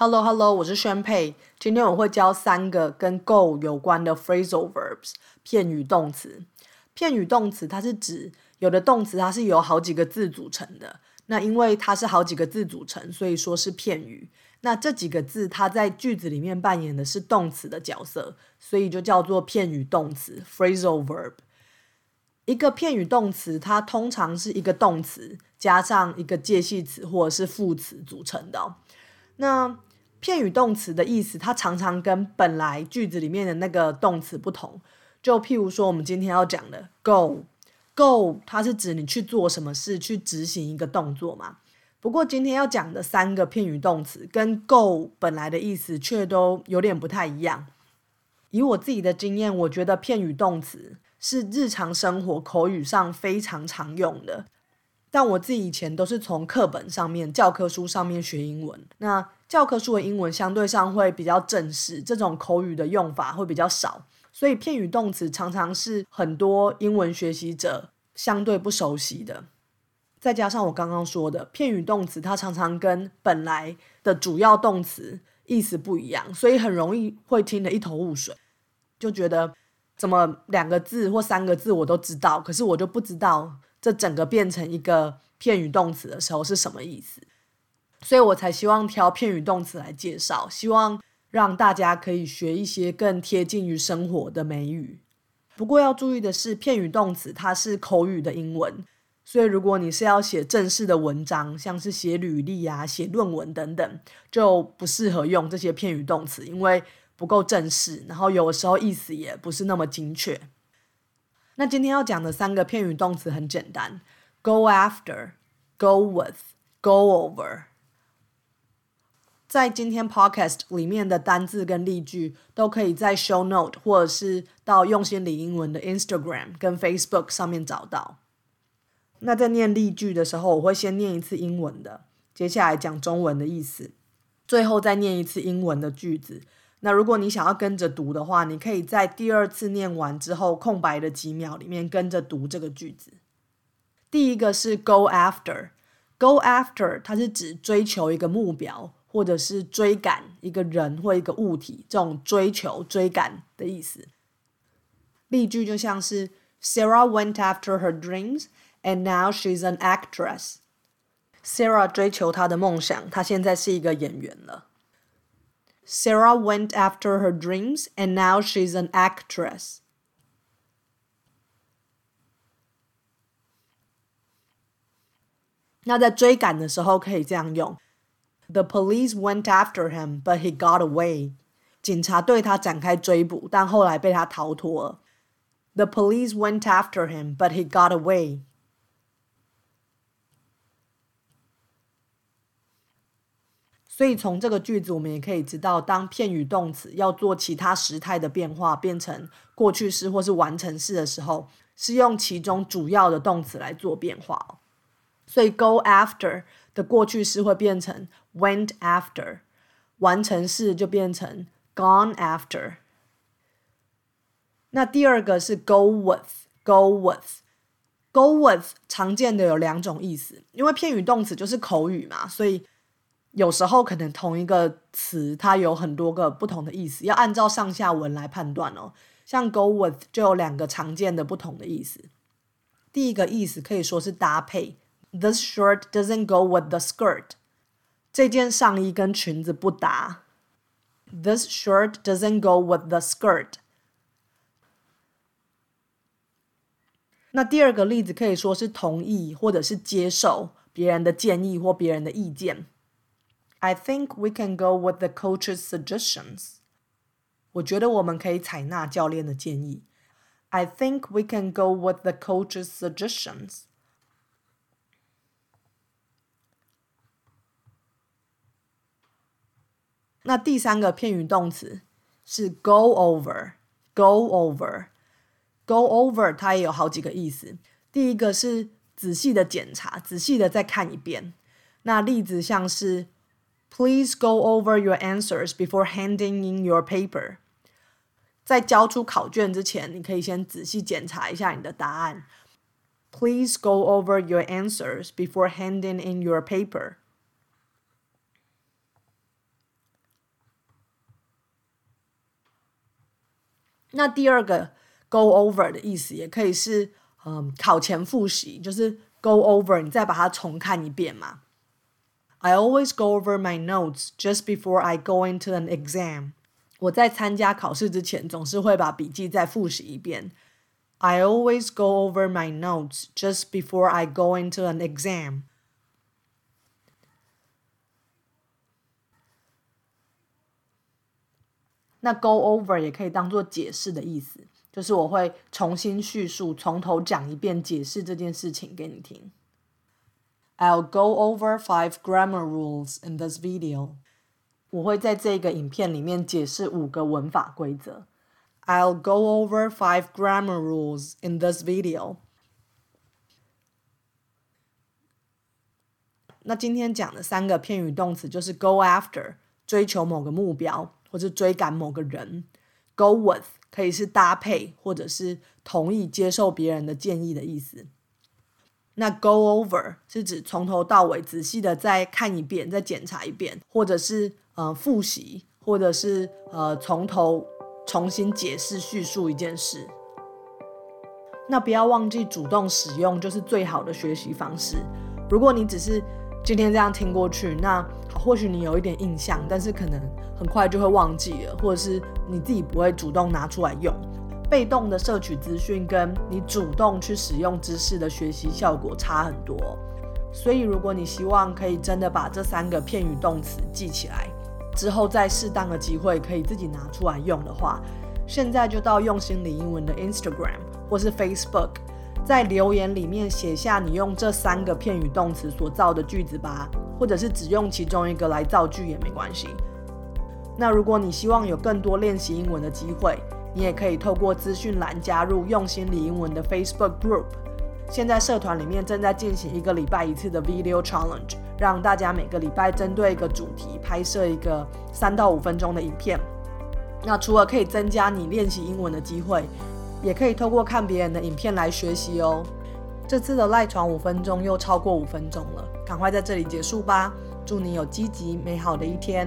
Hello Hello，我是宣佩。今天我会教三个跟 go 有关的 phrasal verbs 片语动词。片语动词它是指有的动词它是由好几个字组成的。那因为它是好几个字组成，所以说是片语。那这几个字它在句子里面扮演的是动词的角色，所以就叫做片语动词 phrasal verb。一个片语动词它通常是一个动词加上一个介系词或者是副词组成的。那片语动词的意思，它常常跟本来句子里面的那个动词不同。就譬如说，我们今天要讲的 go，go，它是指你去做什么事，去执行一个动作嘛。不过今天要讲的三个片语动词跟 go 本来的意思却都有点不太一样。以我自己的经验，我觉得片语动词是日常生活口语上非常常用的。但我自己以前都是从课本上面、教科书上面学英文。那教科书的英文相对上会比较正式，这种口语的用法会比较少，所以片语动词常常是很多英文学习者相对不熟悉的。再加上我刚刚说的片语动词，它常常跟本来的主要动词意思不一样，所以很容易会听得一头雾水，就觉得怎么两个字或三个字我都知道，可是我就不知道。这整个变成一个片语动词的时候是什么意思？所以我才希望挑片语动词来介绍，希望让大家可以学一些更贴近于生活的美语。不过要注意的是，片语动词它是口语的英文，所以如果你是要写正式的文章，像是写履历啊、写论文等等，就不适合用这些片语动词，因为不够正式，然后有的时候意思也不是那么精确。那今天要讲的三个片语动词很简单：go after、go with、go over。在今天 podcast 里面的单字跟例句都可以在 show note 或者是到用心理英文的 Instagram 跟 Facebook 上面找到。那在念例句的时候，我会先念一次英文的，接下来讲中文的意思，最后再念一次英文的句子。那如果你想要跟着读的话，你可以在第二次念完之后空白的几秒里面跟着读这个句子。第一个是 go after，go after 它是指追求一个目标，或者是追赶一个人或一个物体，这种追求、追赶的意思。例句就像是 Sarah went after her dreams and now she's an actress。Sarah 追求她的梦想，她现在是一个演员了。Sarah went after her dreams and now she's an actress. 那在追赶的时候可以这样用：The police went after him, but he got away. 警察对他展开追捕，但后来被他逃脱了。The police went after him, but he got away. 所以从这个句子，我们也可以知道，当片语动词要做其他时态的变化，变成过去式或是完成式的时候，是用其中主要的动词来做变化。所以 go after 的过去式会变成 went after，完成式就变成 gone after。那第二个是 go with，go with，go with 常见的有两种意思，因为片语动词就是口语嘛，所以。有时候可能同一个词，它有很多个不同的意思，要按照上下文来判断哦。像 go with 就有两个常见的不同的意思。第一个意思可以说是搭配 ，This shirt doesn't go with the skirt。这件上衣跟裙子不搭。This shirt doesn't go with the skirt。那第二个例子可以说是同意或者是接受别人的建议或别人的意见。I think we can go with the coach's suggestions. 我觉得我们可以采纳教练的建议。I think we can go with the coach's suggestions. 那第三个片语动词是 go over。go over。go over 它也有好几个意思。第一个是仔细的检查，仔细的再看一遍。那例子像是 Please go over your answers before handing in your paper。在交出考卷之前，你可以先仔细检查一下你的答案。Please go over your answers before handing in your paper。那第二个 go over 的意思也可以是，嗯，考前复习，就是 go over，你再把它重看一遍嘛。I always go over my notes just before I go into an exam。我在参加考试之前，总是会把笔记再复习一遍。I always go over my notes just before I go into an exam。那 go over 也可以当做解释的意思，就是我会重新叙述，从头讲一遍，解释这件事情给你听。I'll go over five grammar rules in this video。我会在这个影片里面解释五个文法规则。I'll go over five grammar rules in this video。那今天讲的三个片语动词就是 go after，追求某个目标。 或者追赶某个人，go with 可以是搭配，或者是同意接受别人的建议的意思。那 go over 是指从头到尾仔细的再看一遍，再检查一遍，或者是呃复习，或者是呃从头重新解释叙述一件事。那不要忘记主动使用就是最好的学习方式。如果你只是今天这样听过去，那或许你有一点印象，但是可能很快就会忘记了，或者是你自己不会主动拿出来用。被动的摄取资讯跟你主动去使用知识的学习效果差很多。所以，如果你希望可以真的把这三个片语动词记起来，之后在适当的机会可以自己拿出来用的话，现在就到用心理英文的 Instagram 或是 Facebook。在留言里面写下你用这三个片语动词所造的句子吧，或者是只用其中一个来造句也没关系。那如果你希望有更多练习英文的机会，你也可以透过资讯栏加入用心理英文的 Facebook Group。现在社团里面正在进行一个礼拜一次的 Video Challenge，让大家每个礼拜针对一个主题拍摄一个三到五分钟的影片。那除了可以增加你练习英文的机会。也可以透过看别人的影片来学习哦。这次的赖床五分钟又超过五分钟了，赶快在这里结束吧！祝你有积极美好的一天。